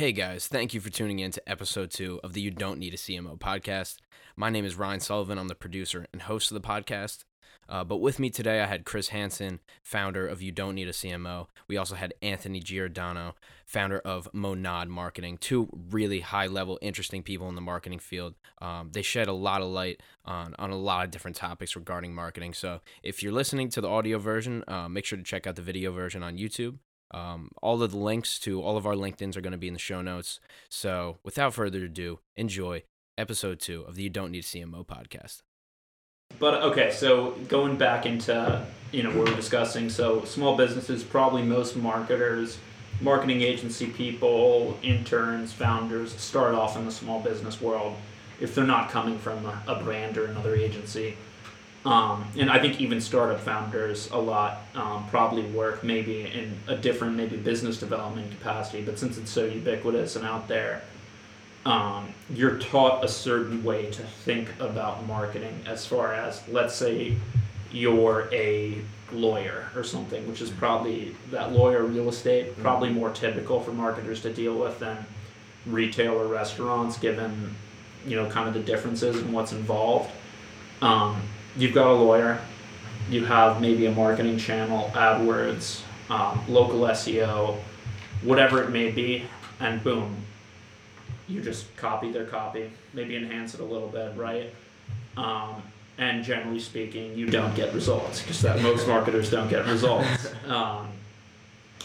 Hey guys, thank you for tuning in to episode two of the You Don't Need a CMO podcast. My name is Ryan Sullivan. I'm the producer and host of the podcast. Uh, but with me today, I had Chris Hanson, founder of You Don't Need a CMO. We also had Anthony Giordano, founder of Monad Marketing. Two really high level, interesting people in the marketing field. Um, they shed a lot of light on, on a lot of different topics regarding marketing. So if you're listening to the audio version, uh, make sure to check out the video version on YouTube. Um, all of the links to all of our LinkedIn's are going to be in the show notes. So without further ado, enjoy episode two of the You Don't Need CMO podcast. But okay, so going back into you know what we're discussing, so small businesses, probably most marketers, marketing agency people, interns, founders start off in the small business world if they're not coming from a, a brand or another agency. Um, and I think even startup founders a lot um, probably work maybe in a different maybe business development capacity, but since it's so ubiquitous and out there, um, you're taught a certain way to think about marketing as far as let's say you're a lawyer or something which is probably that lawyer real estate probably more typical for marketers to deal with than retail or restaurants given you know kind of the differences and what's involved. Um, you've got a lawyer you have maybe a marketing channel adwords um, local seo whatever it may be and boom you just copy their copy, maybe enhance it a little bit, right? Um, and generally speaking, you don't get results because that most marketers don't get results. Um,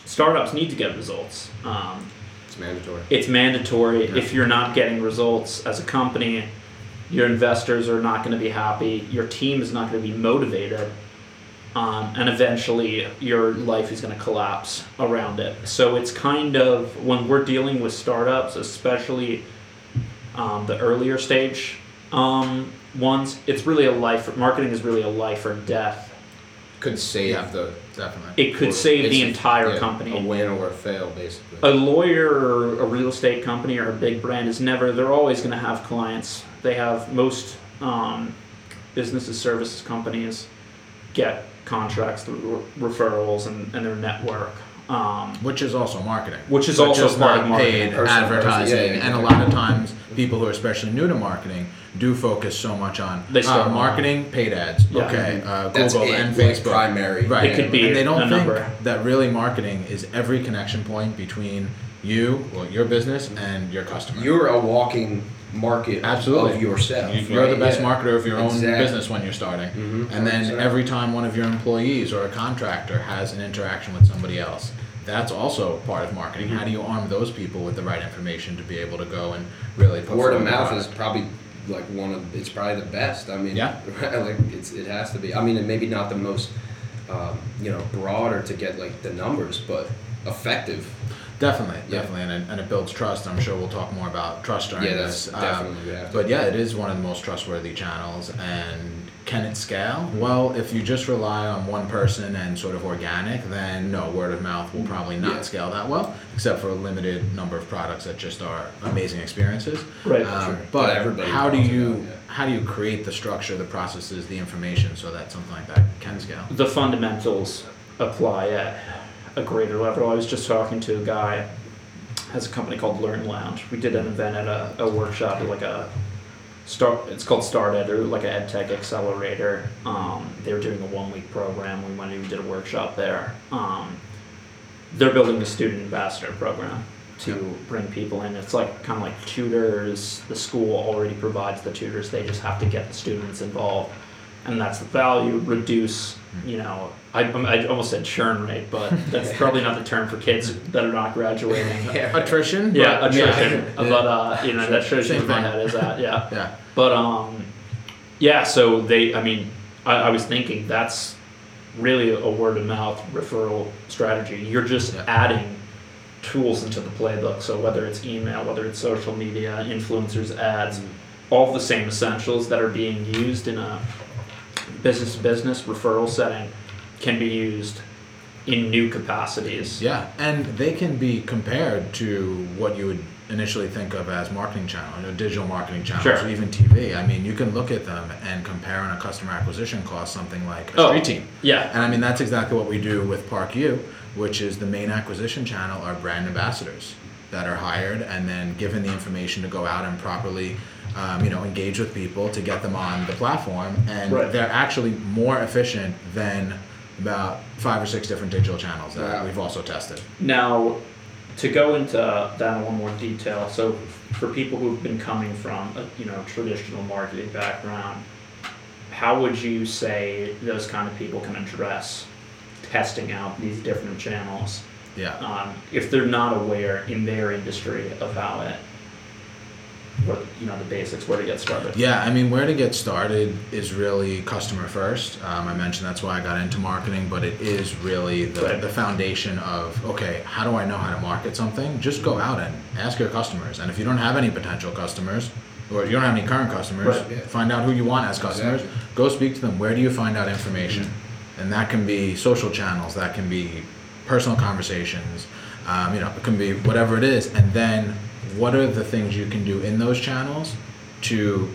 startups need to get results. Um, It's mandatory. it's mandatory. If you're not getting results as a company, your investors are not going to be happy. Your team is not going to be motivated. Um, and eventually, your life is going to collapse around it. So it's kind of when we're dealing with startups, especially um, the earlier stage um, ones, it's really a life. Marketing is really a life or death. Could save Yeah. the Definitely. It could or save the entire yeah, company. A win or a fail, basically. a lawyer or a real estate company or a big brand is never they're always going to have clients they have most um, businesses services companies get contracts through re- referrals and, and their network um, Which is also marketing. Which is But also just part not of marketing. paid advertising. personal- yeah, yeah, and a lot of times, people who are especially new to marketing do focus so much on They start uh, marketing, paid ads. Yeah. Okay, uh, That's Google it, and like Facebook. primary. Right. It could be and they don't a think number. that really marketing is every connection point between you, well, your business, and your customer. You're a walking market Absolutely. of yourself. You- You're the best Yeah. marketer of your own Exactly. business when you're starting. Mhm. And then 100%. every time one of your employees or a contractor has an interaction with somebody else, that's also part of marketing. How do you arm those people with the right information to be able to go and really put Word of mouth is probably like one of it's probably the best. I mean, Yeah. like it's it has to be. I mean, and maybe not the most um, you know broader to get like the numbers, but effective. Definitely, Yeah. definitely, and it, and it builds trust. I'm sure we'll talk more about trust during Yeah, that's this. Um, definitely we have. But yeah, it is one of the most trustworthy channels. And can it scale? Well, if you just rely on one person and sort of organic, then no, word of mouth will probably not Yeah. scale that well, except for a limited number of products that just are amazing experiences. Right, Um, sure. But, But everybody how do you about yeah. how do you create the structure, the processes, the information so that something like that can scale? the fundamentals apply at a greater level. I was just talking to a guy has a company called Learn Lounge. We did an event at a, a workshop at like a start. It's called Start Ed or like a ed tech accelerator. Um, they were doing a one week program. We went and we did a workshop there. Um, they're building a student ambassador program to bring people in. It's like kind of like tutors. The school already provides the tutors. They just have to get the students involved, and that's the value. Reduce, you know, I, I almost said churn rate, but that's probably not the term for kids that are not graduating. Attrition? Yeah, but- attrition. Yeah. But uh, you know, that shows you where my head is at. Yeah. yeah. But um, yeah. So they, I mean, I, I was thinking that's really a word of mouth referral strategy. You're just Yeah. adding tools into the playbook. So whether it's email, whether it's social media, influencers, ads, all the same essentials that are being used in a business to business referral setting can be used in new capacities. Yeah, and they can be compared to what you would initially think of as marketing channel, you know, digital marketing channels, Sure. or even TV. I mean, you can look at them and compare on a customer acquisition cost something like a Oh. street team. Yeah. And I mean, that's exactly what we do with Park U, which is the main acquisition channel are brand ambassadors. that are hired and then given the information to go out and properly um, you know engage with people to get them on the platform and Right. they're actually more efficient than about five or six different digital channels that Wow. we've also tested. Now, to go into that in one more detail, so for people who've been coming from a you know traditional marketing background, how would you say those kind of people can address testing out these different channels? Yeah. Um, if they're not aware in their industry of how it, what you know the basics where to get started? Yeah, I mean, where to get started is really customer first. Um, I mentioned that's why I got into marketing, but it is really the, Right. the foundation of okay, how do I know how to market something? Just go out and ask your customers. And if you don't have any potential customers, or you don't have any current customers, Right, find out who you want as customers. Exactly. Go speak to them. Where do you find out information? And that can be social channels, that can be personal conversations, um, you know, it can be whatever it is. And then what are the things you can do in those channels to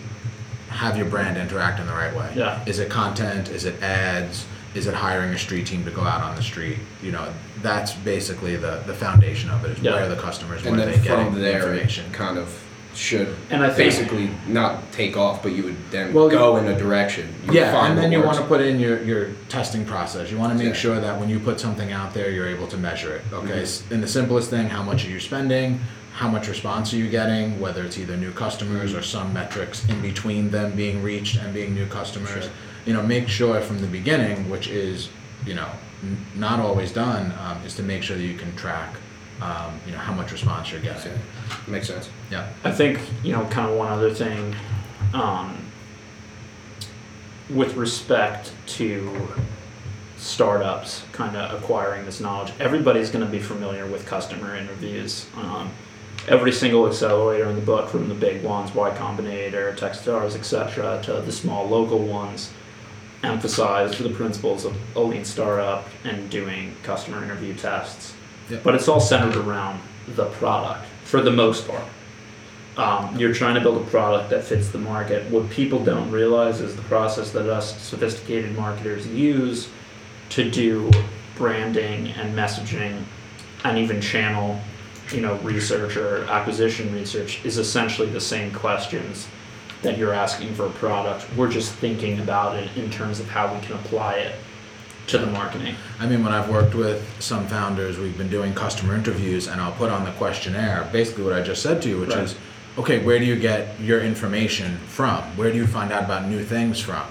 have your brand interact in the right way? Yeah. Is it content? Is it ads? Is it hiring a street team to go out on the street? You know, that's basically the, the foundation of it is Yeah. where are the customers, and where are they getting from the there, information. it kind of should And I think- basically not take off, but you would then Well, go in a direction. You Yeah, find and then what you works. want to put in your, your testing process. You want to make Exactly. sure that when you put something out there, you're able to measure it. Okay, Mhm. S- and the simplest thing, how much are you spending? How much response are you getting? Whether it's either new customers or some metrics in between them being reached and being new customers. Sure. You know, make sure from the beginning, which is, you know, n- not always done, um, is to make sure that you can track, um, you know, how much response you're getting. Makes sense. Yeah. I think you know, kind of one other thing, um, with respect to startups, kind of acquiring this knowledge. Everybody's going to be familiar with customer interviews. Um, every single accelerator in the book, from the big ones, Y Combinator, Techstars, etc., to the small local ones, emphasize the principles of a lean startup and doing customer interview tests. Yep. But it's all centered around the product for the most part. Um, you're trying to build a product that fits the market. What people don't realize is the process that us sophisticated marketers use to do branding and messaging and even channel, you know, research or acquisition research is essentially the same questions that you're asking for a product. We're just thinking about it in terms of how we can apply it to the marketing. I mean, when I've worked with some founders, we've been doing customer interviews, and I'll put on the questionnaire basically what I just said to you, which Right. is, okay, where do you get your information from? Where do you find out about new things from?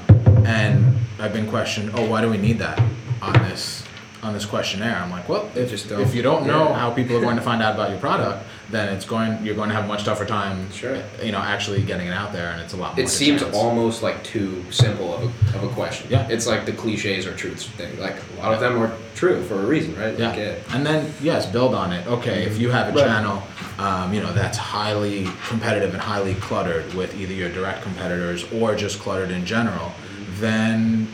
And I've been questioned, oh, why do we need that on this on this questionnaire? I'm like, well, if, Just don't- if you don't know yeah. how people are going to find out about your product, then it's going you're going to have a much tougher time, Sure. you know, actually getting it out there, and it's a lot more. It seems chance. almost like too simple of a, of a question. Yeah. It's like the cliches or truths thing. Like a lot of them are true for a reason, right? Yeah, Like, uh, and then yes, build on it. Okay, if you have a Right. channel, um, you know that's highly competitive and highly cluttered with either your direct competitors or just cluttered in general, then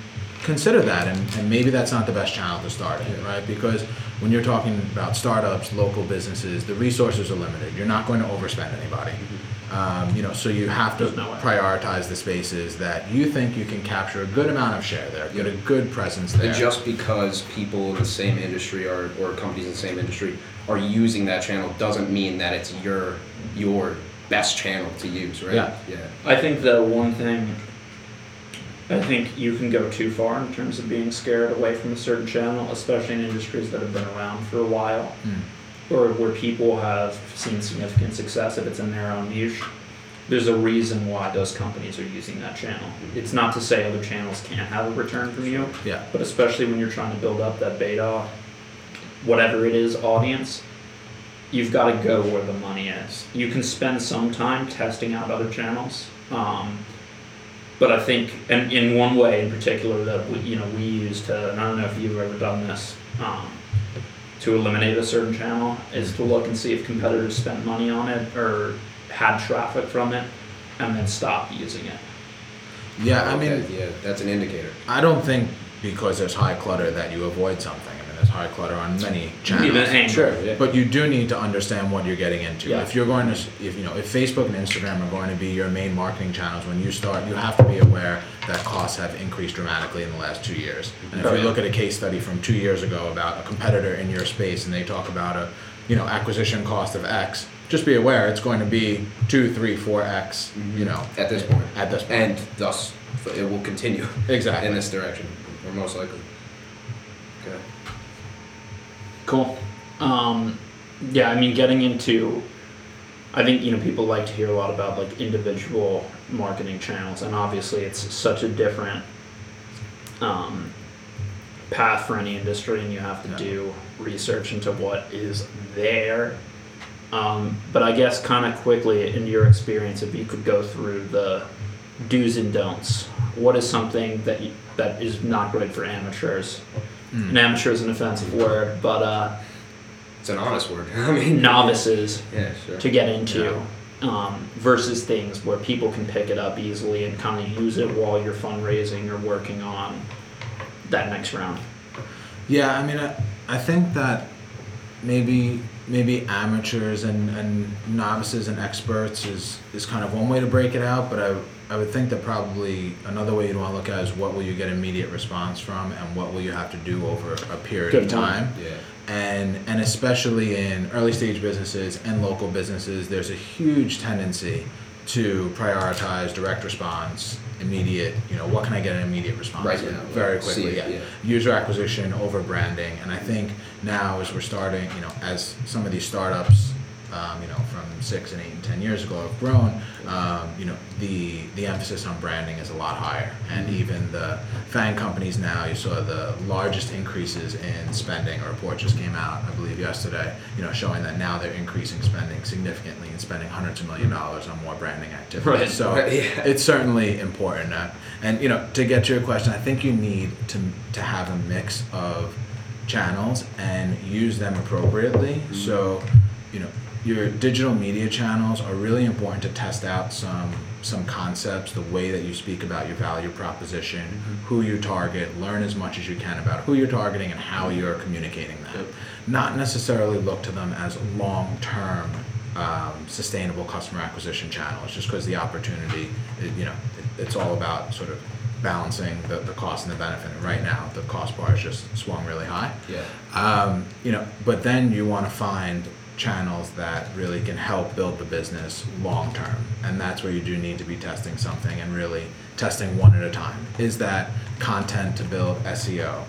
consider that, and, and maybe that's not the best channel to start in, right? Because when you're talking about startups, local businesses, the resources are limited. You're not going to overspend anybody. Um, you know, so you have to no prioritize the spaces that you think you can capture a good amount of share there, get a good presence there. And just because people in the same industry or, or companies in the same industry are using that channel doesn't mean that it's your your best channel to use, right? Yeah. Yeah. I think the one thing I think you can go too far in terms of being scared away from a certain channel, especially in industries that have been around for a while, Mm. or where people have seen significant success if it's in their own niche. There's a reason why those companies are using that channel. It's not to say other channels can't have a return from you, Yeah. but especially when you're trying to build up that beta, whatever it is, audience, you've got to go where the money is. You can spend some time testing out other channels, um, but I think, and in one way in particular that we, you know we use to, and I don't know if you've ever done this, um, to eliminate a certain channel is to look and see if competitors spent money on it or had traffic from it, and then stop using it. Yeah, I mean, Okay, yeah, that's an indicator. I don't think because there's high clutter that you avoid something. I mean, high clutter on many channels. Even angle. yeah. But you do need to understand what you're getting into. Yeah. If you're going to, if you know, if Facebook and Instagram are going to be your main marketing channels when you start, you have to be aware that costs have increased dramatically in the last two years. And if Oh, you yeah. look at a case study from two years ago about a competitor in your space, and they talk about a you know, acquisition cost of X, just be aware it's going to be two, three, four X, mm-hmm. you know. At this point. At this point. And thus, it will continue Exactly. in this direction, or most likely. Okay. Cool. Um, yeah, I mean, getting into, I think you know people like to hear a lot about like individual marketing channels, and obviously it's such a different um, path for any industry, and you have to Yeah. do research into what is there. Um, but I guess kind of quickly, in your experience, if you could go through the do's and don'ts, what is something that you, that is not great for amateurs? Mm. An amateur is an offensive word, but uh, It's an honest word. I mean, novices Yeah, sure. to get into um, versus things where people can pick it up easily and kind of use it while you're fundraising or working on that next round. Yeah, I mean, I, I think that maybe maybe amateurs and, and novices and experts is, is kind of one way to break it out, but I, I would think that probably another way you'd want to look at it is what will you get immediate response from and what will you have to do over a period Good of point. time. Yeah. and and especially in early stage businesses and local businesses there's a huge tendency to prioritize direct response immediate you know what can i get an immediate response Right, with yeah, very see quickly it, yeah. yeah. user acquisition over branding and i think now as we're starting you know as some of these startups um, you know from six and eight and ten years ago have grown um, you know the the emphasis on branding is a lot higher. And Mm-hmm. even the FAANG companies now you saw the largest increases in spending. A report just came out i believe yesterday you know showing that now they're increasing spending significantly and spending hundreds of million dollars on more branding activities. Right. so Right, yeah. it's certainly important. Uh, and you know to get to your question i think you need to to have a mix of channels and use them appropriately. So you know your digital media channels are really important to test out some some concepts the way that you speak about your value proposition who you target learn as much as you can about who you're targeting and how you're communicating that Yep. not necessarily look to them as long-term um, sustainable customer acquisition channels just because the opportunity it, you know it, it's all about sort of balancing the, the cost and the benefit and right now the cost bar is just swung really high Yeah. um, you know, but then you want to find channels that really can help build the business long term, and that's where you do need to be testing something and really testing one at a time. Is that content to build SEO?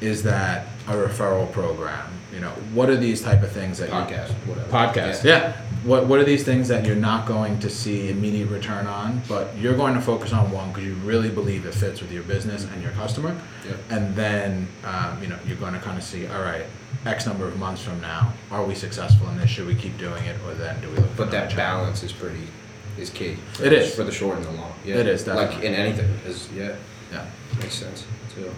Is that a referral program? You know, what are these type of things that you Podcast, whatever. Podcast, yeah. What What are these things that you're not going to see immediate return on, but you're going to focus on one because you really believe it fits with your business and your customer, Yep. and then um, you know you're going to kind of see, all right, X number of months from now, are we successful in this? Should we keep doing it, or then do we look? But that channel? balance is pretty, is key. It the- is. For the short and the long. Yeah. It is, Like in anything, is, yeah, Yeah. makes sense, too.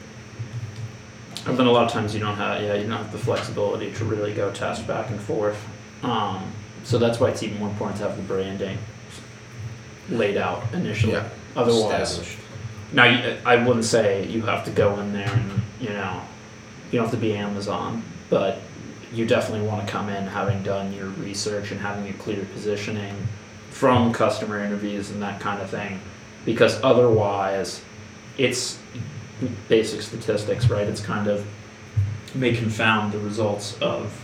And then a lot of times you don't have yeah you don't have the flexibility to really go test back and forth. Um, so that's why it's even more important to have the branding laid out initially. Yeah. Otherwise, Established. now you, I wouldn't say you have to go in there and you know you don't have to be Amazon, but you definitely want to come in having done your research and having a clear positioning from customer interviews and that kind of thing, because otherwise, it's basic statistics, right? It's kind of may confound the results of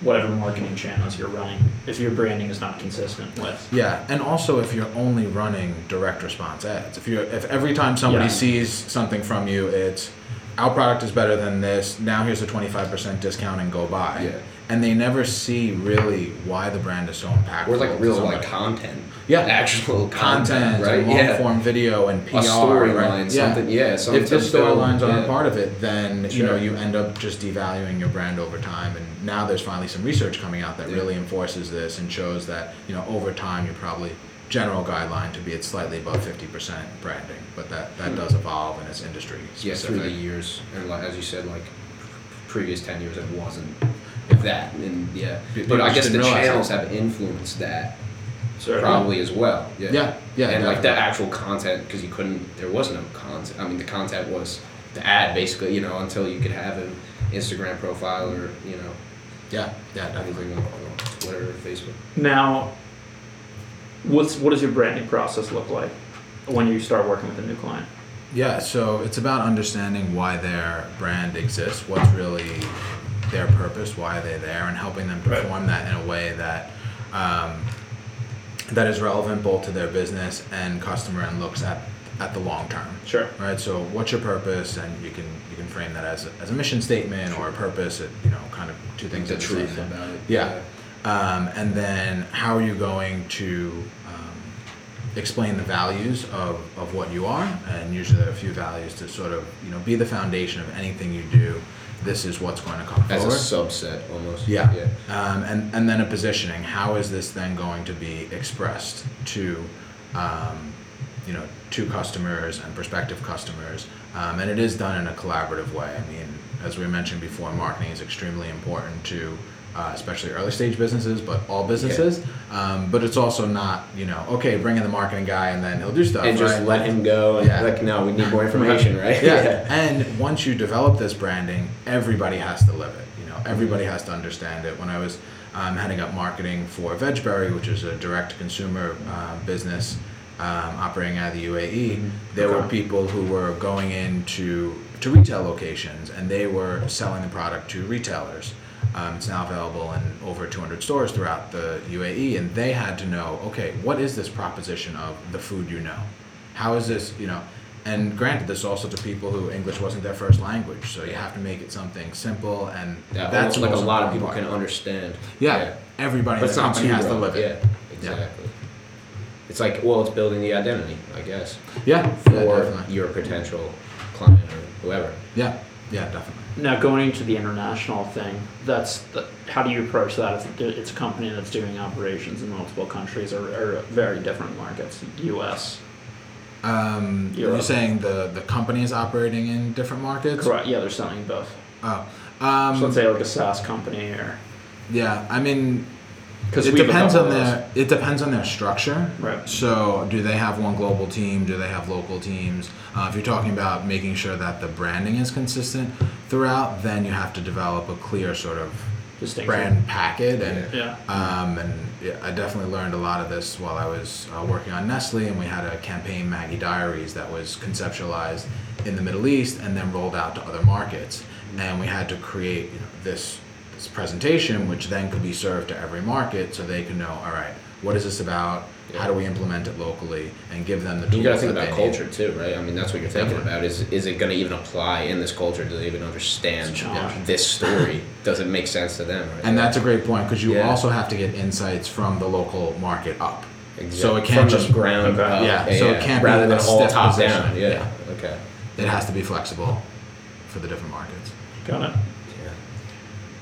whatever marketing channels you're running if your branding is not consistent with. Yeah, and also if you're only running direct response ads, if you're if every time somebody Yeah. sees something from you, it's our product is better than this. Now here's a 25% discount and go buy. Yeah. And they never see really why the brand is so impactful. Or like real like content. Yeah. Actual content, content, right? long Yeah. form video and PR. A storyline, right? Yeah. something, yeah, something. If the storylines aren't yeah. part of it, then you know you end up just devaluing your brand over time. And now there's finally some research coming out that Yeah. really enforces this and shows that you know over time you're probably general guideline to be at slightly above 50% branding, but that that hmm. does evolve and it's industry Yeah, through the years, and like as you said, like previous ten years, it wasn't if that, and yeah. But people I guess the channels that. have influenced that So probably as well. Yeah, Yeah, yeah, and like the actual content, because you couldn't, there was no content. I mean, the content was the ad basically, you know, until you could have an Instagram profile or you know Yeah, yeah, definitely. anything on Twitter or Facebook. Now, what's what does your branding process look like when you start working with a new client? Yeah, so it's about understanding why their brand exists, what's really their purpose, why they're there, and helping them Right. perform that in a way that um, that is relevant both to their business and customer and looks at at the long term. Sure. Right. So, what's your purpose? And you can you can frame that as a, as a mission statement or a purpose. It, you know, kind of two things. the truth same about it. Yeah. Um, and then how are you going to um, explain the values of, of what you are? And usually there are a few values to sort of, you know, be the foundation of anything you do. This is what's going to come As a subset almost. Yeah. Yeah. Um, and, and then a positioning. How is this then going to be expressed to, um, you know, to customers and prospective customers? Um, and it is done in a collaborative way. I mean, as we mentioned before, marketing is extremely important to, uh, especially early stage businesses, but all businesses. Um, but it's also not, you know, okay, bring in the marketing guy and then he'll do stuff. And just right? let him go. And Yeah. Like, no, we need more information, right? Yeah. and once you develop this branding, everybody has to live it. You know, everybody has to understand it. When I was um, heading up marketing for Vegberry, which is a direct-to-consumer uh, business um, operating out of the UAE, there were people who were going into to retail locations and they were selling the product to retailers. Um, it's now available in over 200 stores throughout the UAE, and they had to know, okay, what is this proposition of the food you know? How is this, you know? And granted, this also to people who English wasn't their first language, so you have to make it something simple, and Yeah, that's like a lot of people can understand. Yeah, everybody But in the not company too has to live it. Yeah, exactly. It's like, well, it's building the identity, I guess, Yeah, yeah, for your potential client or whoever. Yeah, yeah, definitely. Now going into the international thing, that's the, how do you approach that? It's, it's a company that's doing operations in multiple countries or, or very different markets. U.S. Um, Europe. you're saying the the company is operating in different markets? Correct. Yeah, they're selling both. Oh, um, so let's say like a SaaS company or yeah. I mean, because it depends on their it depends on their structure. Right. So, do they have one global team? Do they have local teams? Uh, if you're talking about making sure that the branding is consistent throughout, then you have to develop a clear sort of brand packet and Yeah. um, and yeah, I definitely learned a lot of this while I was uh, working on Nestle, and we had a campaign, Maggi Diaries, that was conceptualized in the Middle East and then rolled out to other markets. And we had to create you know, this this presentation, which then could be served to every market, so they can know, all right, what is this about? How do we implement it locally, and give them the tools You gotta think about they need. culture too, right? I mean, that's what you're thinking about. Is is it gonna even apply in this culture? Do they even understand It's a challenge. this story? Does it make sense to them? Right? And that's a great point because you Yeah. also have to get insights from the local market up. Exactly. So it can't From just the ground Okay. up. Yeah, so it can't be rather a than all stiff top position. down. Yeah. Yeah. Okay. It has to be flexible for the different markets. Got it.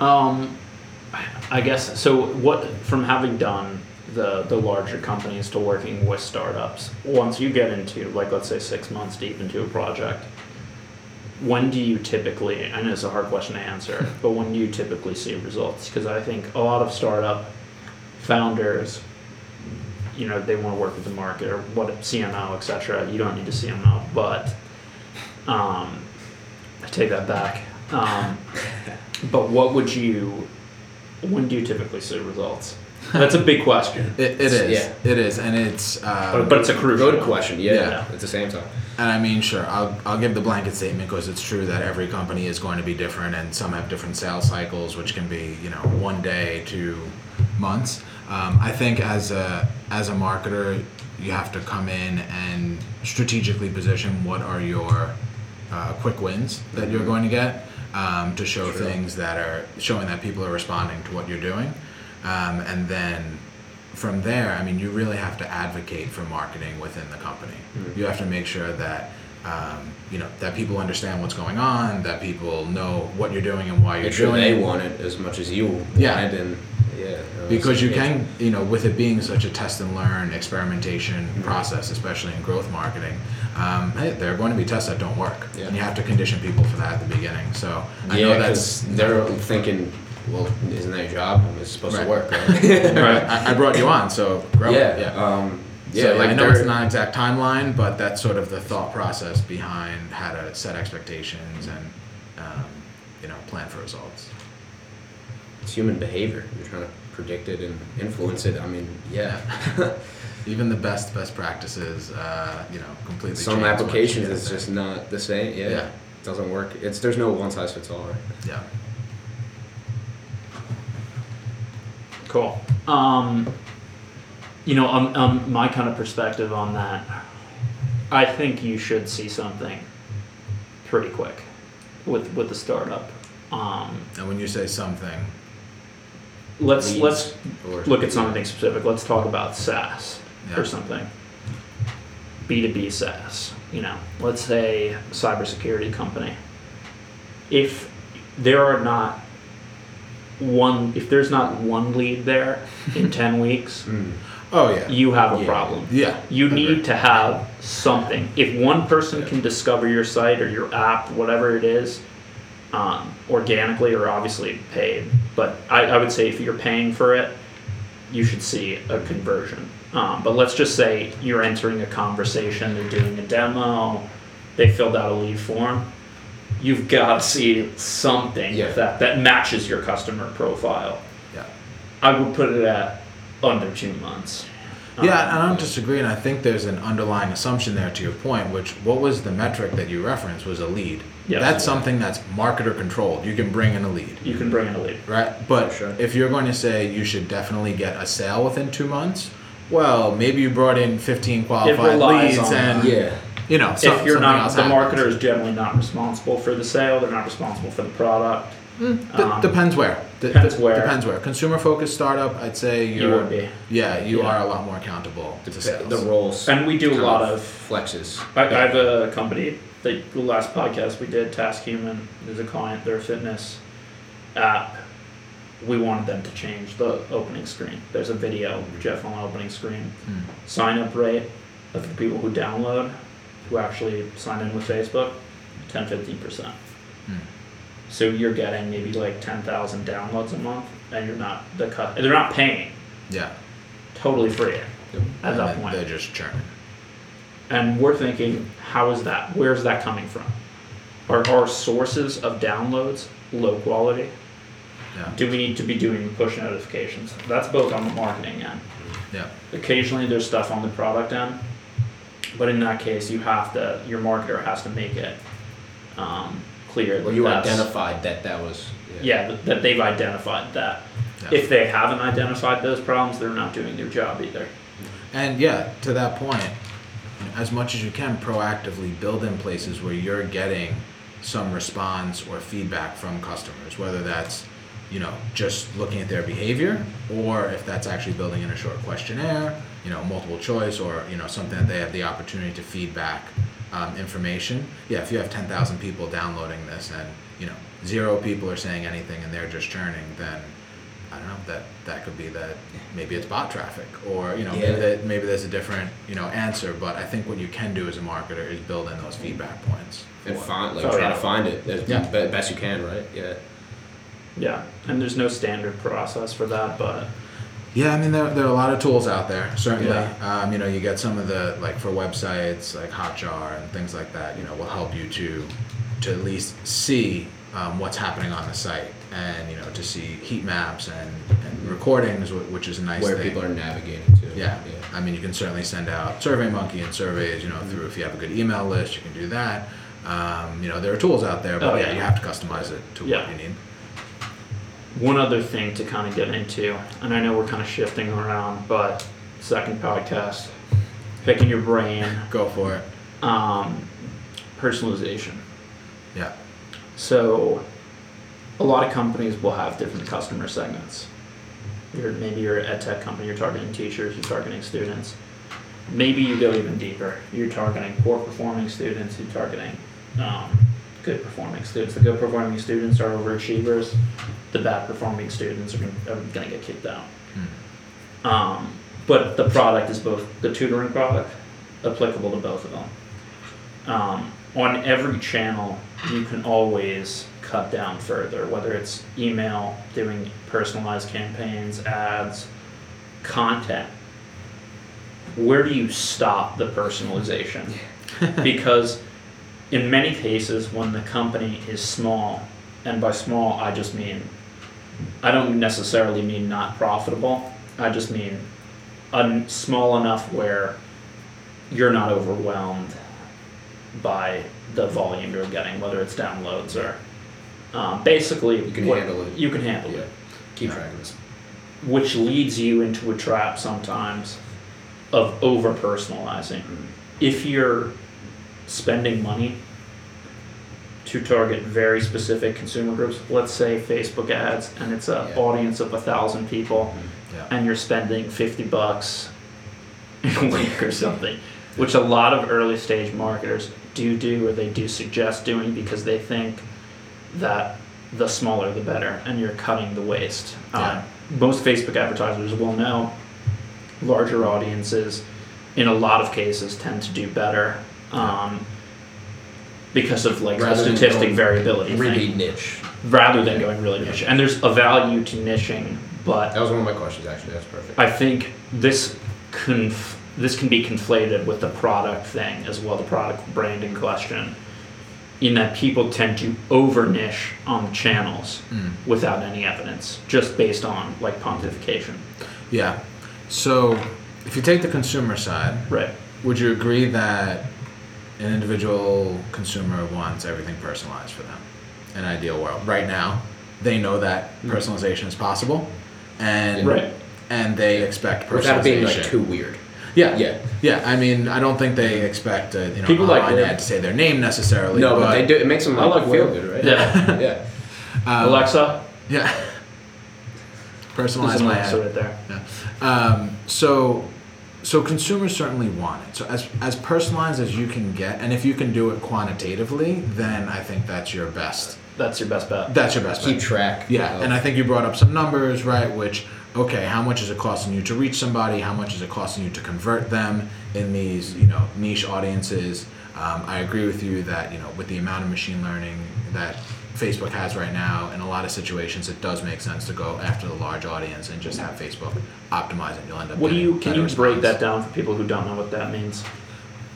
Um, I guess so. What from having done the the larger companies to working with startups, once you get into like let's say six months deep into a project, when do you typically? I know it's a hard question to answer, but when do you typically see results? Because I think a lot of startup founders, you know, they want to work with the market or what CMO, etc. You don't need to CMO, but um, I take that back. Um, but what would you? When do you typically see results? That's a big question, It, it is. Yeah. It is, and it's. Um, but, but it's a crucial Good question. Yeah. Yeah. At the same time. And I mean, sure, I'll, I'll give the blanket statement because it's true that every company is going to be different, and some have different sales cycles, which can be you know one day to months. Um, I think as a as a marketer, you have to come in and strategically position what are your uh, quick wins that you're going to get um, to show things that are showing that people are responding to what you're doing, um, and then from there, I mean, you really have to advocate for marketing within the company. You have to make sure that um, you know that people understand what's going on, that people know what you're doing and why you're Make sure doing they it. want it as much as you Yeah. want it, and yeah. no, Because you can, you know, with it being such a test and learn experimentation Mm-hmm. process, especially in growth marketing, um, hey, there are going to be tests that don't work, Yeah. and you have to condition people for that at the beginning. So I yeah, know that's they're thinking, well, isn't that your job? It's supposed Right. to work, right? Right. I, I brought you on, so grow yeah. it. Yeah. Um, yeah. so like I know it's not an exact timeline, but that's sort of the thought process behind how to set expectations and um, you know plan for results. it's human behavior. You're trying to predict it and influence it. I mean, yeah. Even the best best practices, uh, you know, completely. Some change once you applications get it's just not the same. Yeah. Yeah. It doesn't work. It's there's no one size fits all, right? yeah. Cool. Um, you know, um, um, my kind of perspective on that, I think you should see something pretty quick with with the startup. Um, And when you say something, let's Leads let's or- look at something specific. Let's talk about SaaS Yeah. or something. B two B SaaS. You know, let's say cybersecurity company. If there are not one, if there's not one lead there in ten weeks, Mm. oh yeah, you have a Yeah. problem. yeah, You need to have something. If one person can discover your site or your app, whatever it is, um, organically or obviously paid, but I, I would say if you're paying for it, you should see a conversion. Um, but let's just say you're entering a conversation, they're doing a demo, they filled out a lead form. You've got to see something Yeah. that, that matches your customer profile. Yeah. I would put it at under two months. Yeah, Um, and I don't disagree, and I think there's an underlying assumption there to your point, which what was the metric that you referenced was a lead. Yes. That's something that's marketer controlled. You can bring in a lead, you can bring in a lead. right? But Sure. if you're going to say you should definitely get a sale within two months, well, maybe you brought in 15 qualified leads, on and Yeah. you know, some, if you're not, else the happens. marketer is generally not responsible for the sale. They're not responsible for the product. D- um, depends where. D- depends d- where. Depends where. Consumer focused startup, I'd say You you're. would be. Yeah, you Yeah. are a lot more accountable to The, sales. the roles. And we do a lot of. flexes. I, I have a company. The, the last podcast we did, TaskHuman, is a client. Their fitness app. We wanted them to change the opening screen. There's a video Jeff on the opening screen. Hmm. Sign up rate of the people who download, who actually sign in with Facebook, 10 15%. Hmm. So you're getting maybe like 10,000 downloads a month, and you're not the cut. They're not paying, Yeah. totally free at And that point. They're just churning. And we're thinking, how is that? Where's that coming from? Are our sources of downloads low quality? Yeah. Do we need to be doing push notifications? That's both on the marketing end. Yeah. Occasionally there's stuff on the product end, but in that case, you have to, your marketer has to make it um, clear Well, that you identified that that was. yeah, that, that they've identified that. Yeah. If they haven't identified those problems, they're not doing their job either. And yeah, to that point, as much as you can proactively build in places where you're getting some response or feedback from customers, whether that's you know just looking at their behavior or if that's actually building in a short questionnaire, you know, multiple choice or you know something that they have the opportunity to feedback um, information. Yeah, if you have ten thousand people downloading this and you know zero people are saying anything and they're just churning, then I don't know that that could be that maybe it's bot traffic or you know Yeah. maybe that maybe there's a different you know answer. But I think what you can do as a marketer is build in those feedback points. And find, like, Oh, try yeah. to find it as Yeah. best you can, right? Yeah. Yeah, and there's no standard process for that, but Yeah, I mean there, there are a lot of tools out there. Certainly, Yeah. um, you know you get some of the like for websites like Hotjar and things like that. You know will help you to to at least see um, what's happening on the site and you know to see heat maps and, and recordings, wh- which is a nice Where thing. people are navigating to. Yeah. I mean, you can certainly send out SurveyMonkey and surveys, you know, through if you have a good email list, you can do that. Um, you know, there are tools out there, but Oh, yeah, yeah. you have to customize it to Yeah. what you need. one other thing to kind of get into, and I know we're kind of shifting around, but second podcast, picking your brain, Go for it. um, personalization. Yeah. So, a lot of companies will have different customer segments. You're, maybe you're a tech company, you're targeting teachers, you're targeting students. Maybe you go even deeper. You're targeting poor performing students, you're targeting um, good performing students. The good performing students are overachievers, the bad performing students are going to get kicked out. Hmm. Um, but the product is both the tutoring product applicable to both of them. Um, on every channel, you can always cut down further, whether it's email, doing personalized campaigns, ads, content. Where do you stop the personalization? because in many cases, when the company is small, and by small, I just mean, I don't necessarily mean not profitable, I just mean un- small enough where you're not overwhelmed by the volume you're getting, whether it's downloads or um, basically You can what- handle it. You can handle it. Keep track of this. which leads you into a trap sometimes of over personalizing. If you're spending money to target very specific consumer groups, let's say Facebook ads, and it's an Yeah. audience of a thousand people, Yeah. and you're spending fifty bucks a week or something, which a lot of early stage marketers do do or they do suggest doing because they think that the smaller the better, and you're cutting the waste. Yeah. Um, most Facebook advertisers will know larger audiences, in a lot of cases, tend to do better. Um, because of like Rather the statistic variability thing, Really niche. rather than going really niche. And there's a value to niching, but That was one of my questions actually. That's perfect. I think this conf- this can be conflated with the product thing as well, the product branding question, in that people tend to over niche on channels Mm. without any evidence, just based on like pontification. Yeah. So if you take the consumer side, Right. would you agree that an individual consumer wants everything personalized for them? In an ideal world. Right now, they know that personalization is possible, and Right. and they expect personalization. Without it being like too weird. Yeah, Yeah. yeah. I mean, I don't think they expect a, you know People like online weird. ad to say their name necessarily. No, but, they do. It makes them I like, like feel weird. good, right? Yeah. yeah. Um, Alexa, Yeah. there's Personalize an my Alexa ad. right there. Um, so, so consumers certainly want it. So as as personalized as you can get, and if you can do it quantitatively, then I think that's your best. That's your best bet. That's your best. Bet. Keep bet. track. Yeah, of- and I think you brought up some numbers, right? Which okay, how much is it costing you to reach somebody? How much is it costing you to convert them in these you know niche audiences? Um, I agree with you that you know with the amount of machine learning that Facebook has right now, in a lot of situations, it does make sense to go after the large audience and just have Facebook optimize it. You'll end up. What do you can you break that down for people who don't know what that means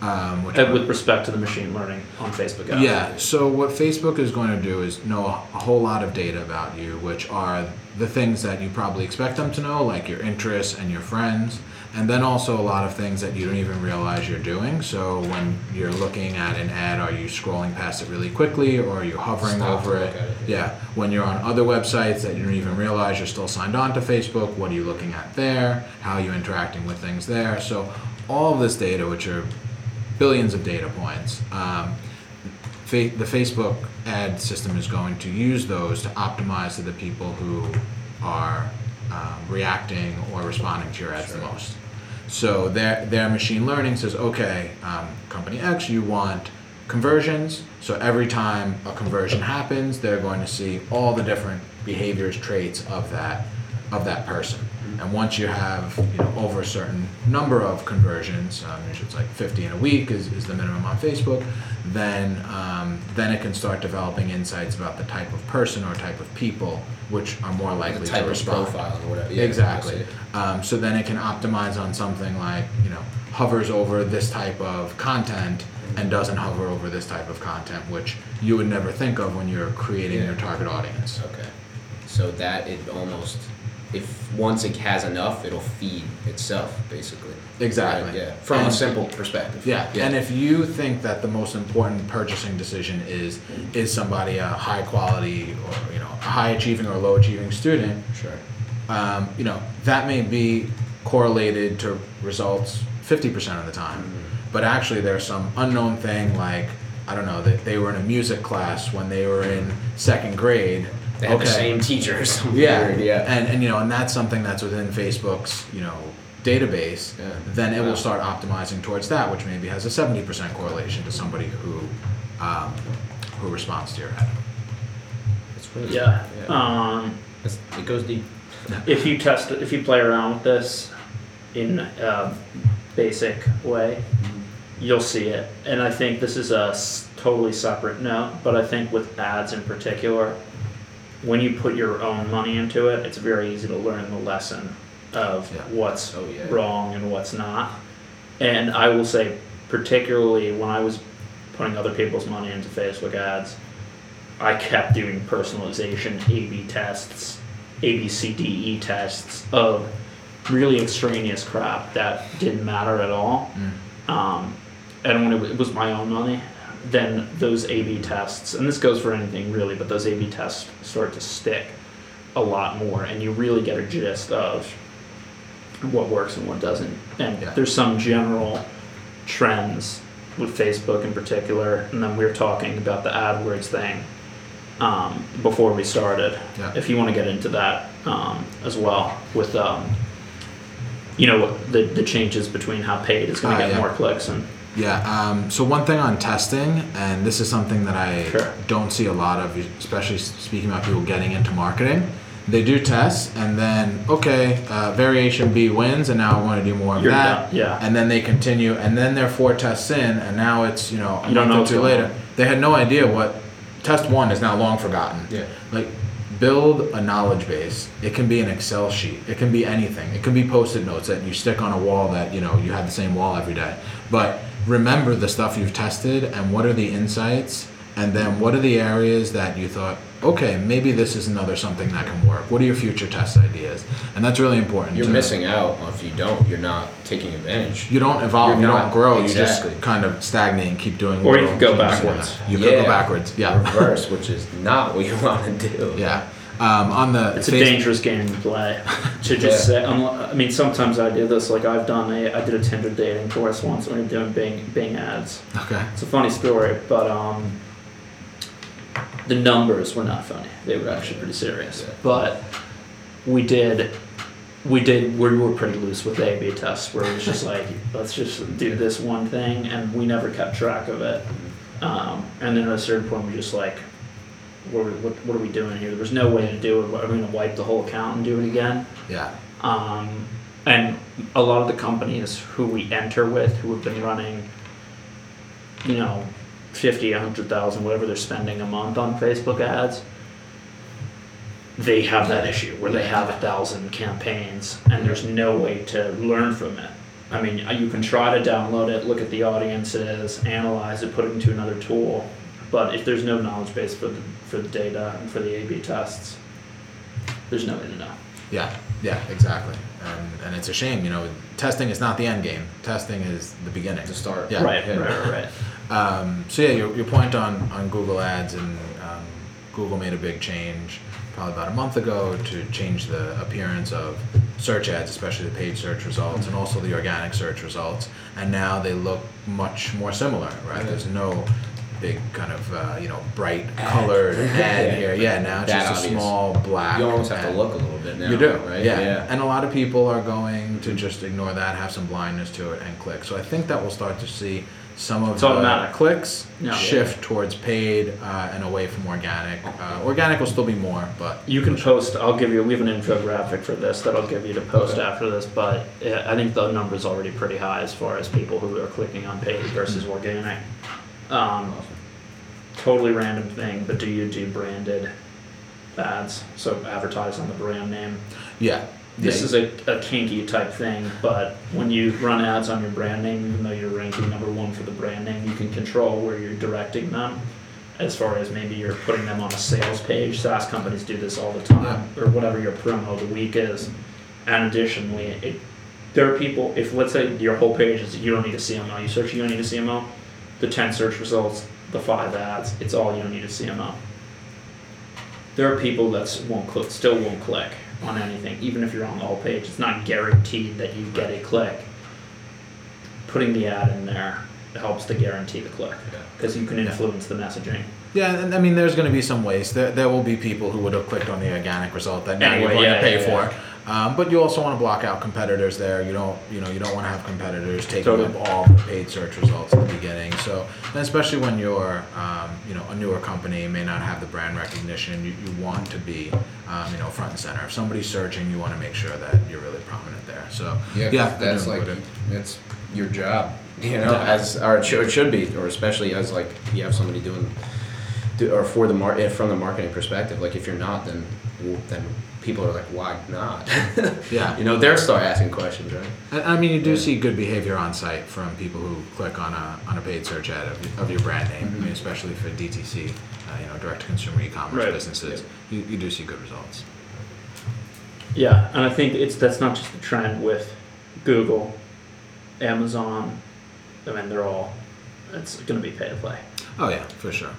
Um, which uh, with respect to the machine learning on Facebook ads? Yeah, so what Facebook is going to do is know a whole lot of data about you, which are the things that you probably expect them to know, like your interests and your friends, and then also a lot of things that you don't even realize you're doing. So when you're looking at an ad, are you scrolling past it really quickly or are you hovering Stop over it? it. Yeah, when you're on other websites that you don't even realize you're still signed on to Facebook, what are you looking at there? How are you interacting with things there? So all of this data, which are billions of data points, um, fa- the Facebook ad system is going to use those to optimize to the people who are um, reacting or responding to your ads the most. So their their machine learning says, okay, um, company X, you want conversions. So every time a conversion happens, they're going to see all the different behaviors, traits of that of that person. And once you have you know over a certain number of conversions, um, usually it's like 50 in a week is, is the minimum on Facebook, then um, then it can start developing insights about the type of person or type of people which are more likely to respond. profile or whatever. Yeah, exactly. Um, so then it can optimize on something like you know hovers over this type of content and doesn't hover over this type of content, which you would never think of when you're creating Yeah. your target audience. Okay. So that it almost, if once it has enough, it'll feed itself basically. Exactly. Right, yeah. From a simple perspective. Yeah. and if you think that the most important purchasing decision is is somebody a high quality or you know a high achieving or low achieving student, Sure. um, you know that may be correlated to results 50% of the time but actually there's some unknown thing like i don't know that they were in a music class when they were in second grade They have the Okay. same teacher or something. yeah weird, yeah. and, and you know and that's something that's within facebook's you know database Yeah. then it Wow. will start optimizing towards that which maybe has a 70% correlation to somebody who um, who responds to your ad It's really Yeah. yeah. Um, It's- it goes deep. if you test it, if you play around with this in a basic way, you'll see it. And I think this is a s- totally separate note, but I think with ads in particular, when you put your own money into it, it's very easy to learn the lesson of Yeah. what's Oh, yeah. wrong and what's not. And I will say, particularly when I was putting other people's money into Facebook ads, I kept doing personalization, A/B tests, A B C D E tests of really extraneous crap that didn't matter at all. Um, and when it, it was my own money, then those A/B tests, and this goes for anything really, but those A/B tests start to stick a lot more, and you really get a gist of what works and what doesn't. And Yeah. there's some general trends with Facebook in particular, and then we were talking about the AdWords thing um, before we started. Yeah. If you want to get into that um, as well, with um, you know the the changes between how paid is going Ah, to get yeah. more clicks and Yeah. Um, so one thing on testing, and this is something that I Sure. don't see a lot of, especially speaking about people getting into marketing. They do tests, and then okay, uh, variation B wins, and now I want to do more of You're that. done, yeah. And then they continue, and then they're four tests in, and now it's you know a You don't month know or two later. on. They had no idea what test one is now long forgotten. Yeah. Like build a knowledge base. It can be an Excel sheet. It can be anything. It can be post-it notes that you stick on a wall that you know you have the same wall every day. But remember the stuff you've tested and what are the insights, and then what are the areas that you thought, okay, maybe this is another something that can work. What are your future test ideas? And that's really important. You're to- missing out if you don't. You're not taking advantage. You don't evolve. You're you not- don't grow. exactly. You just kind of stagnate and keep doing. Or you can go backwards. You could Yeah. go backwards. Yeah. Reverse, which is not what you want to do. Yeah. Um, on the It's a dangerous game to play. To just say, unlo- I mean, sometimes I do this. Like I've done a, I did a Tinder dating course once when we were doing Bing Bing ads. Okay. It's a funny story, but um, the numbers were not funny. They were actually pretty serious. Yeah. But we did, we did, we were pretty loose with the A/B tests, where it was just like, let's just do this one thing, and we never kept track of it. Um, and then at a certain point, we just like, what, are- what, what are we doing here? There's no way to do it. Are we gonna wipe the whole account and do it again? Yeah. Um, and a lot of the companies who we enter with, who have been running, you know, fifty, a hundred thousand, whatever they're spending a month on Facebook ads, they have that issue where they have a thousand campaigns and there's no way to learn from it. I mean, you can try to download it, look at the audiences, analyze it, put it into another tool, but if there's no knowledge base for the for the data and for the A/B tests, there's no way to know. Yeah, yeah, exactly. And, and it's a shame, you know, testing is not the end game. Testing is the beginning. The start. Yeah. Right, Yeah. right, right, right. Um, so yeah, your, your point on, on Google Ads and um, Google made a big change probably about a month ago to change the appearance of search ads, especially the paid search results and also the organic search results. And now they look much more similar, right? Yeah. There's no big kind of uh, you know bright colored ad Yeah. here. Yeah, now it's That just a small black. You almost have to look a little bit now. You do, right? Yeah. Yeah. And a lot of people are going to just ignore that, have some blindness to it, and click. So I think that we'll start to see some of It's the automatic. clicks Yeah. shift towards paid uh, and away from organic. Uh, organic will still be more, but You can post. I'll give you. We have an infographic for this that I'll give you to post Okay. after this. But I think the number's already pretty high as far as people who are clicking on paid versus organic. Um, totally random thing, but do you do branded ads? So advertise on the brand name. yeah. This yeah. is a, a kinky type thing, but when you run ads on your brand name, even though you're ranking number one for the brand name, you can control where you're directing them. As far as maybe you're putting them on a sales page, SaaS companies do this all the time, or whatever your promo of the week is. And additionally, it, there are people, if let's say your whole page is you don't need a CMO, you search you don't need a CMO, the 10 search results, the five ads, it's all you don't need a CMO. There are people that won't click, still won't click on anything, even if you're on the whole page. It's not guaranteed that you get a click. Putting the ad in there helps to guarantee the click because you can influence the messaging. Yeah, and I mean, there's going to be some waste. There, there will be people who would have clicked on the organic result that now Anyway, you're going yeah, to pay yeah, for. yeah. Um, but you also want to block out competitors there. You don't, you know, you don't want to have competitors taking Totally. up all the paid search results at the beginning. So, and especially when you're, um, you know, a newer company, may not have the brand recognition. You, you want to be, um, you know, front and center. If somebody's searching, you want to make sure that you're really prominent there. So, Yeah, yeah, that's like what it- that's your job, you know, Yeah. as or it should, it should be, or especially as like you have somebody doing, do, or for the mar- eh, from the marketing perspective. Like if you're not, then well, then people are like, why not? Yeah. you know, they'll start asking questions, right? I I mean, you do Yeah. see good behavior on site from people who click on a on a paid search ad of, of your brand name. I mean, especially for DTC, uh, you know, direct to consumer e-commerce Right. businesses, you, you do see good results. Yeah, and I think it's that's not just the trend with Google, Amazon. I mean, they're all. It's going to be pay to play. Oh yeah, for sure.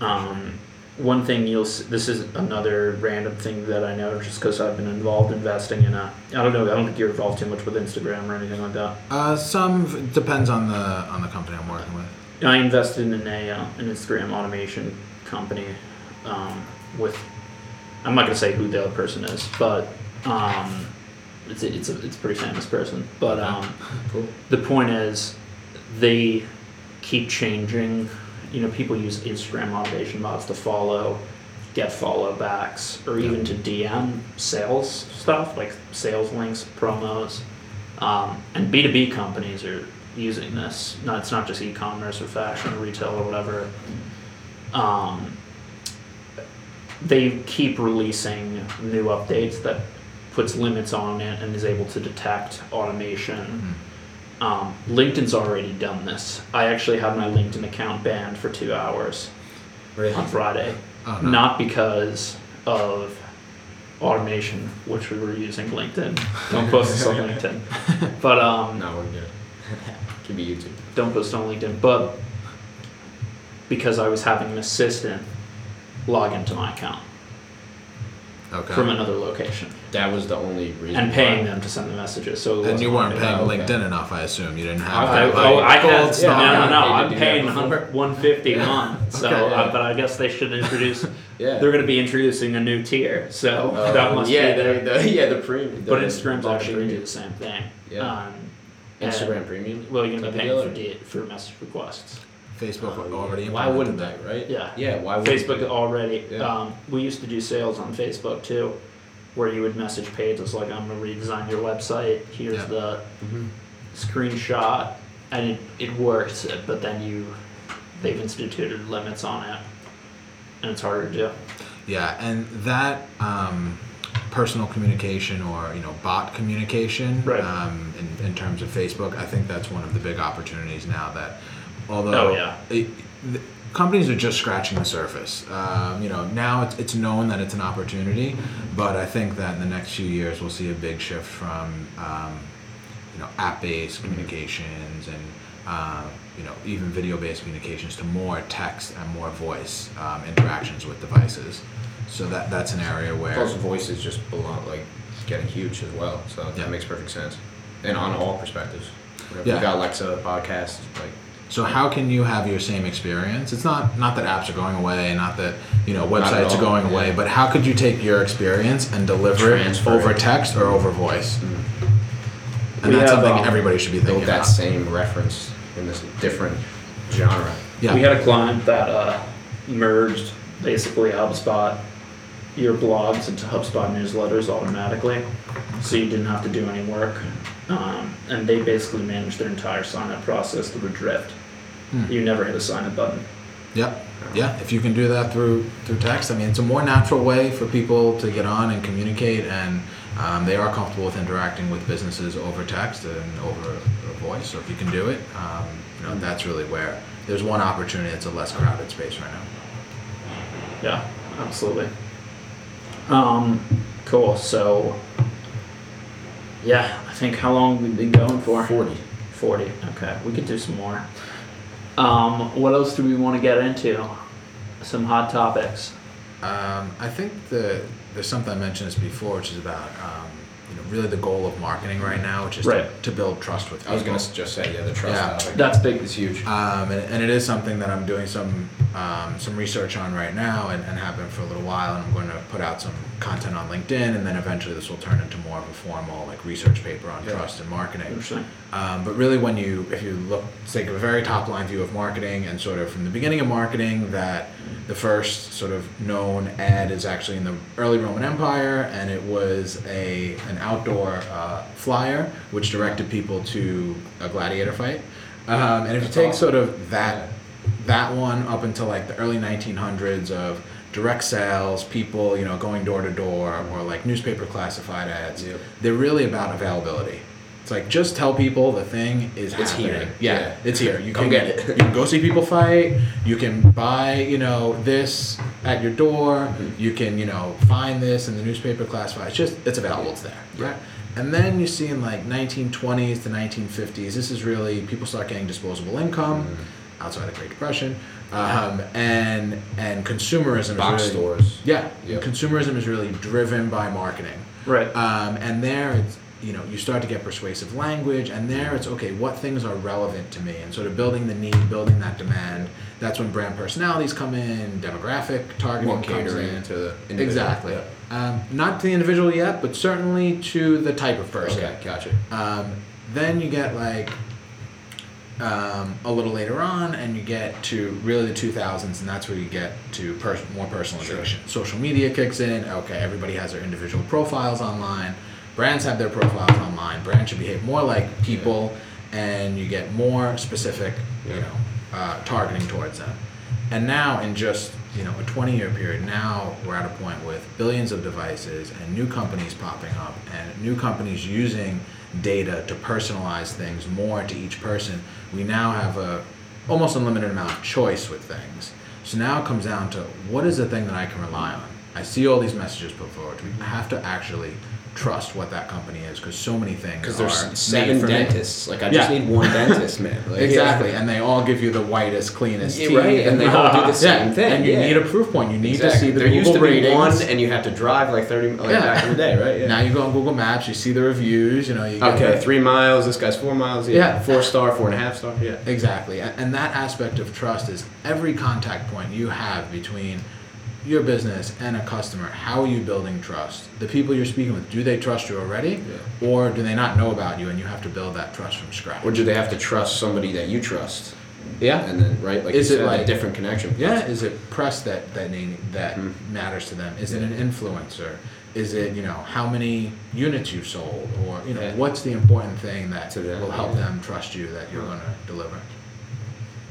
Um, one thing you'll s- this is another random thing that I know just because I've been involved investing in a I don't know I don't think you're involved too much with Instagram or anything like that. Uh, some depends on the on the company I'm working with. I invested in a uh, an Instagram automation company um, with I'm not gonna say who the other person is, but um, it's a, it's a it's a pretty famous person. But um, Cool. the point is they keep changing. You know, people use Instagram automation bots to follow, get follow backs, or even to DM sales stuff like sales links, promos. Um, and B two B companies are using this. No, it's not just e-commerce or fashion or retail or whatever. Um, they keep releasing new updates that puts limits on it and is able to detect automation. Um, LinkedIn's already done this. I actually had my LinkedIn account banned for two hours Really? on Friday, Oh, no. not because of automation, which we were using LinkedIn. Don't post this on LinkedIn, but um, No, we're good. Could be YouTube. don't post on LinkedIn, but because I was having an assistant log into my account Okay. from another location That was the only reason. and paying why. them to send the messages. So and you weren't like- paying Oh, okay. LinkedIn enough, I assume. You didn't have. I, that, oh, I had, gold no, no, no, I'm paying 100 150 a month. So, Okay, yeah. uh, but I guess they should introduce. Yeah. They're going to be introducing a new tier, so Uh, that must yeah, be there. the, the, yeah, the premium. But Instagram's actually going to do the same thing. Yeah. Um, Instagram premium. Well, you're going to be paying for, or- de- for message requests. Facebook Oh, already. yeah. Why wouldn't implemented they, right? Yeah. Yeah. Why Facebook already. Yeah. Um, we used to do sales on Facebook too, where you would message pages like, "I'm gonna redesign your website. Here's Yeah. the hmm screenshot," and it, it works. But then you, they've instituted limits on it, and it's harder to do. Yeah, and that um, personal communication or you know bot communication Right. um, in, in terms of Facebook, I think that's one of the big opportunities now. That although Oh, yeah. it, the, companies are just scratching the surface. Um, you know now it's, it's known that it's an opportunity, but I think that in the next few years we'll see a big shift from um, you know app-based communications and uh, you know even video-based communications to more text and more voice um, interactions with devices. So that that's an area where Plus, voice is just belong, like getting huge as well. So Yeah. that makes perfect sense, and on all perspectives. Whatever. Yeah. We got Alexa podcast, like So how can you have your same experience? It's not not that apps are going away, not that you know websites are going away, yeah. but how could you take your experience and deliver it over it. text or over voice? And We that's have, something um, everybody should be build thinking that about. same reference in this different genre. Yeah. We had a client that uh, merged basically HubSpot, your blogs into HubSpot newsletters automatically, so you didn't have to do any work. Um, and they basically manage their entire sign up process through Drift. Hmm. You never hit a sign up button. Yep. Yeah. If you can do that through through text, I mean, it's a more natural way for people to get on and communicate, and um, they are comfortable with interacting with businesses over text and over, over voice. So if you can do it, um, you know, that's really where there's one opportunity. It's a less crowded space right now. Yeah, absolutely. Um, cool. So, yeah, I think how long we've been going for? Forty. 40. Okay, we could do some more. Um, what else do we want to get into? Some hot topics. Um, I think the there's something I mentioned this before, which is about um, you know really the goal of marketing right now, which is Right. to, to build trust with I was gonna just say yeah, the trust Yeah. That's big. It's huge. Um, and, and it is something that I'm doing some um, some research on right now and, and have been for a little while. And I'm going to put out some content on LinkedIn, and then eventually this will turn into more of a formal like research paper on Yeah. trust and marketing. Um, but really, when you, if you look, take a very top line view of marketing and sort of from the beginning of marketing, that the first sort of known ad is actually in the early Roman Empire, and it was a an outdoor uh, flyer which directed people to a gladiator fight. Um, and if you take awesome. sort of that that one up until like the early 1900s of direct sales, people you know going door to door, or like newspaper classified ads, they're really about availability. It's like just tell people the thing is It's happening. here. Yeah, Yeah. it's here. You Come can get it. you can go see people fight. You can buy you know this at your door. Mm-hmm. You can you know find this in the newspaper classified. It's just it's available. It's there. Yeah. Right. And then you see in like 1920s to 1950s, this is really people start getting disposable income. outside of Great Depression, um, and and consumerism Box is really, stores. Yeah, Yep. consumerism is really driven by marketing. Right. Um, and there, it's, you know, you start to get persuasive language, and there it's okay. What things are relevant to me, and sort of building the need, building that demand. That's when brand personalities come in, demographic targeting More comes catering in. to the individual. Exactly. Yeah. Um, not to the individual yet, but certainly to the type of person. Okay, gotcha. Um, then you get like um, a little later on, and you get to really the 2000s, and that's where you get to pers- more personalization. Social media kicks in. Okay, everybody has their individual profiles online. Brands have their profiles online. Brands should behave more like people, and you get more specific, you know, uh, targeting towards them. And now, in just you know a 20 year period, now we're at a point with billions of devices and new companies popping up and new companies using data to personalize things more to each person. We now have a almost unlimited amount of choice with things. So now it comes down to what is the thing that I can rely on. I see all these messages put forward. We have to actually trust what that company is because so many things Because there's seven for me. dentists. Like I just Yeah. need one dentist, man. Like, Exactly, and they all give you the whitest, cleanest Yeah, teeth. right, and they all do the same yeah, thing. And you yeah. need a proof point. You need Exactly. to see the there Google used to be one, and you had to drive like thirty, like Yeah. back in the day, right? Yeah. Now you go on Google Maps, you see the reviews. You know, you okay, the- three miles. This guy's four miles. Yeah. Yeah. Four star, four and a half star. Yeah. Exactly, and, and that aspect of trust is every contact point you have between your business and a customer. How are you building trust? The people you're speaking with, do they trust you already, or do they not know about you and you have to build that trust from scratch? Or do they have to trust somebody that you trust? yeah, And then, right? Like Is you it said, like- a different connection. Yeah, is it press that that need, that Mhm. matters to them? Is it an influencer? Is it you know how many units you've sold, or you know Yeah. what's the important thing that To them, will help yeah. them trust you that you're going to deliver?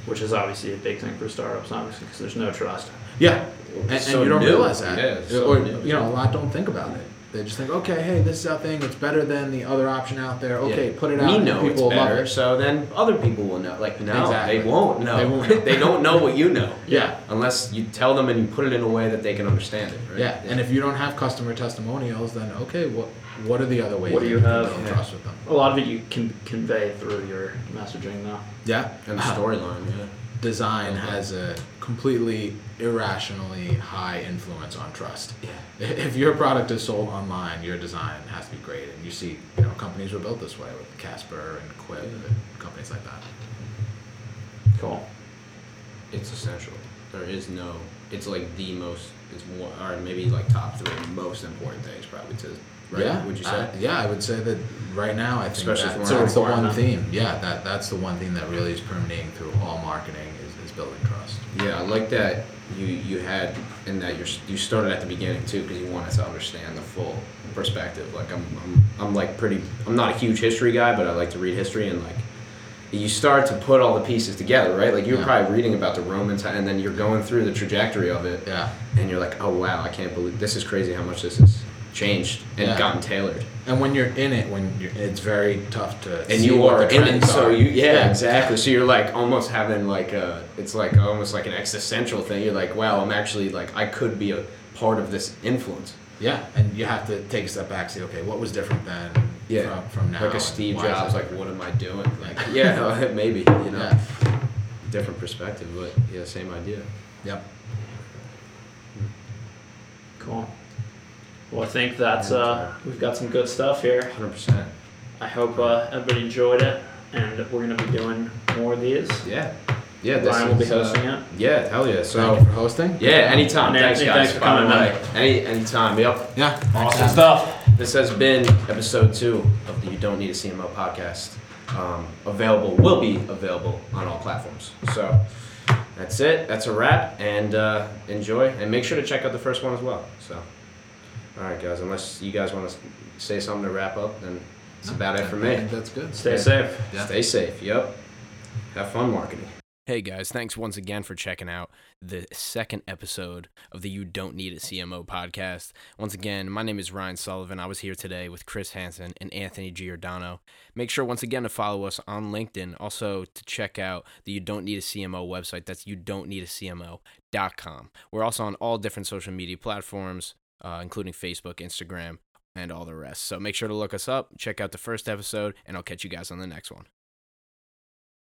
Which is obviously a big thing for startups, obviously, because there's no trust. Yeah, and, and so you don't new. realize that, Yeah, so or new. you know a lot don't think about it. They just think, okay, hey, this is our thing. It's better than the other option out there. Okay, Yeah. put it out. We and know people it's will love better, it. so then other people will know. Like no, Exactly. they won't know. They won't know. they don't know what you know. Yeah. Unless you tell them and you put it in a way that they can understand it. Right? Yeah, and if you don't have customer testimonials, then okay, what what are the other ways What do you have? Yeah. trust with them? A lot of it you can convey through your messaging, though. Yeah, and the storyline. Yeah. design has a completely irrationally high influence on trust. Yeah. If your product is sold online, your design has to be great, and you see, you know, companies were built this way with Casper and Quip and companies like that. Cool. It's essential. There is no. It's like the most. It's one, or maybe like top three most important things probably to. Right? Yeah, Would you say? I- yeah, I would say that right now. I think Especially that's from it's the one requirement. theme. Yeah, that that's the one thing that really is permeating through all marketing is, is building trust. Yeah, I like that you you had and that you're you started at the beginning too because you wanted to understand the full perspective. Like I'm, I'm I'm like pretty I'm not a huge history guy, but I like to read history and like you start to put all the pieces together, right? Like you're Yeah. probably reading about the Romans and then you're going through the trajectory of it Yeah, and you're like, oh wow, I can't believe this is crazy how much this has changed and Yeah. gotten tailored. and when you're in it, when you're, it's very tough to and see you what are the in it, so you yeah, exactly. So you're like almost having like a it's like almost like an existential thing. You're like, wow, I'm actually like I could be a part of this influence. Yeah, and you have to take a step back, say, okay, what was different then Yeah, from, from now? like a Steve Jobs, like what am I doing? Like yeah, maybe you know, Yeah. different perspective, but yeah, same idea. Yep. Cool. Well, I think that's uh, we've got some good stuff here. Hundred percent. I hope uh, everybody enjoyed it, and we're gonna be doing more of these. Yeah, yeah. This Ryan will be is, uh, hosting it. Yeah, hell yeah. So Thank you for hosting. yeah, anytime. And Thanks Anthony, guys. thanks for coming, man. way. Any anytime. Yep. Yeah. Awesome stuff. This has been episode two of the You Don't Need a CMO podcast. Um, available, will be available on all platforms. So that's it. That's a wrap. And uh, enjoy. And make sure to check out the first one as well. So, all right, guys. Unless you guys want to say something to wrap up, then it's about it for me. that's good. Stay Yeah. safe. Yeah. Stay safe. Yep. Have fun marketing. Hey guys, thanks once again for checking out the second episode of the You Don't Need a CMO podcast. Once again, my name is Ryan Sullivan. I was here today with Chris Hanson and Anthony Giordano. Make sure once again to follow us on LinkedIn. Also to check out the You Don't Need a CMO website. That's you don't need a CMO.com. We're also on all different social media platforms, uh, including Facebook, Instagram, and all the rest. So make sure to look us up, check out the first episode, and I'll catch you guys on the next one.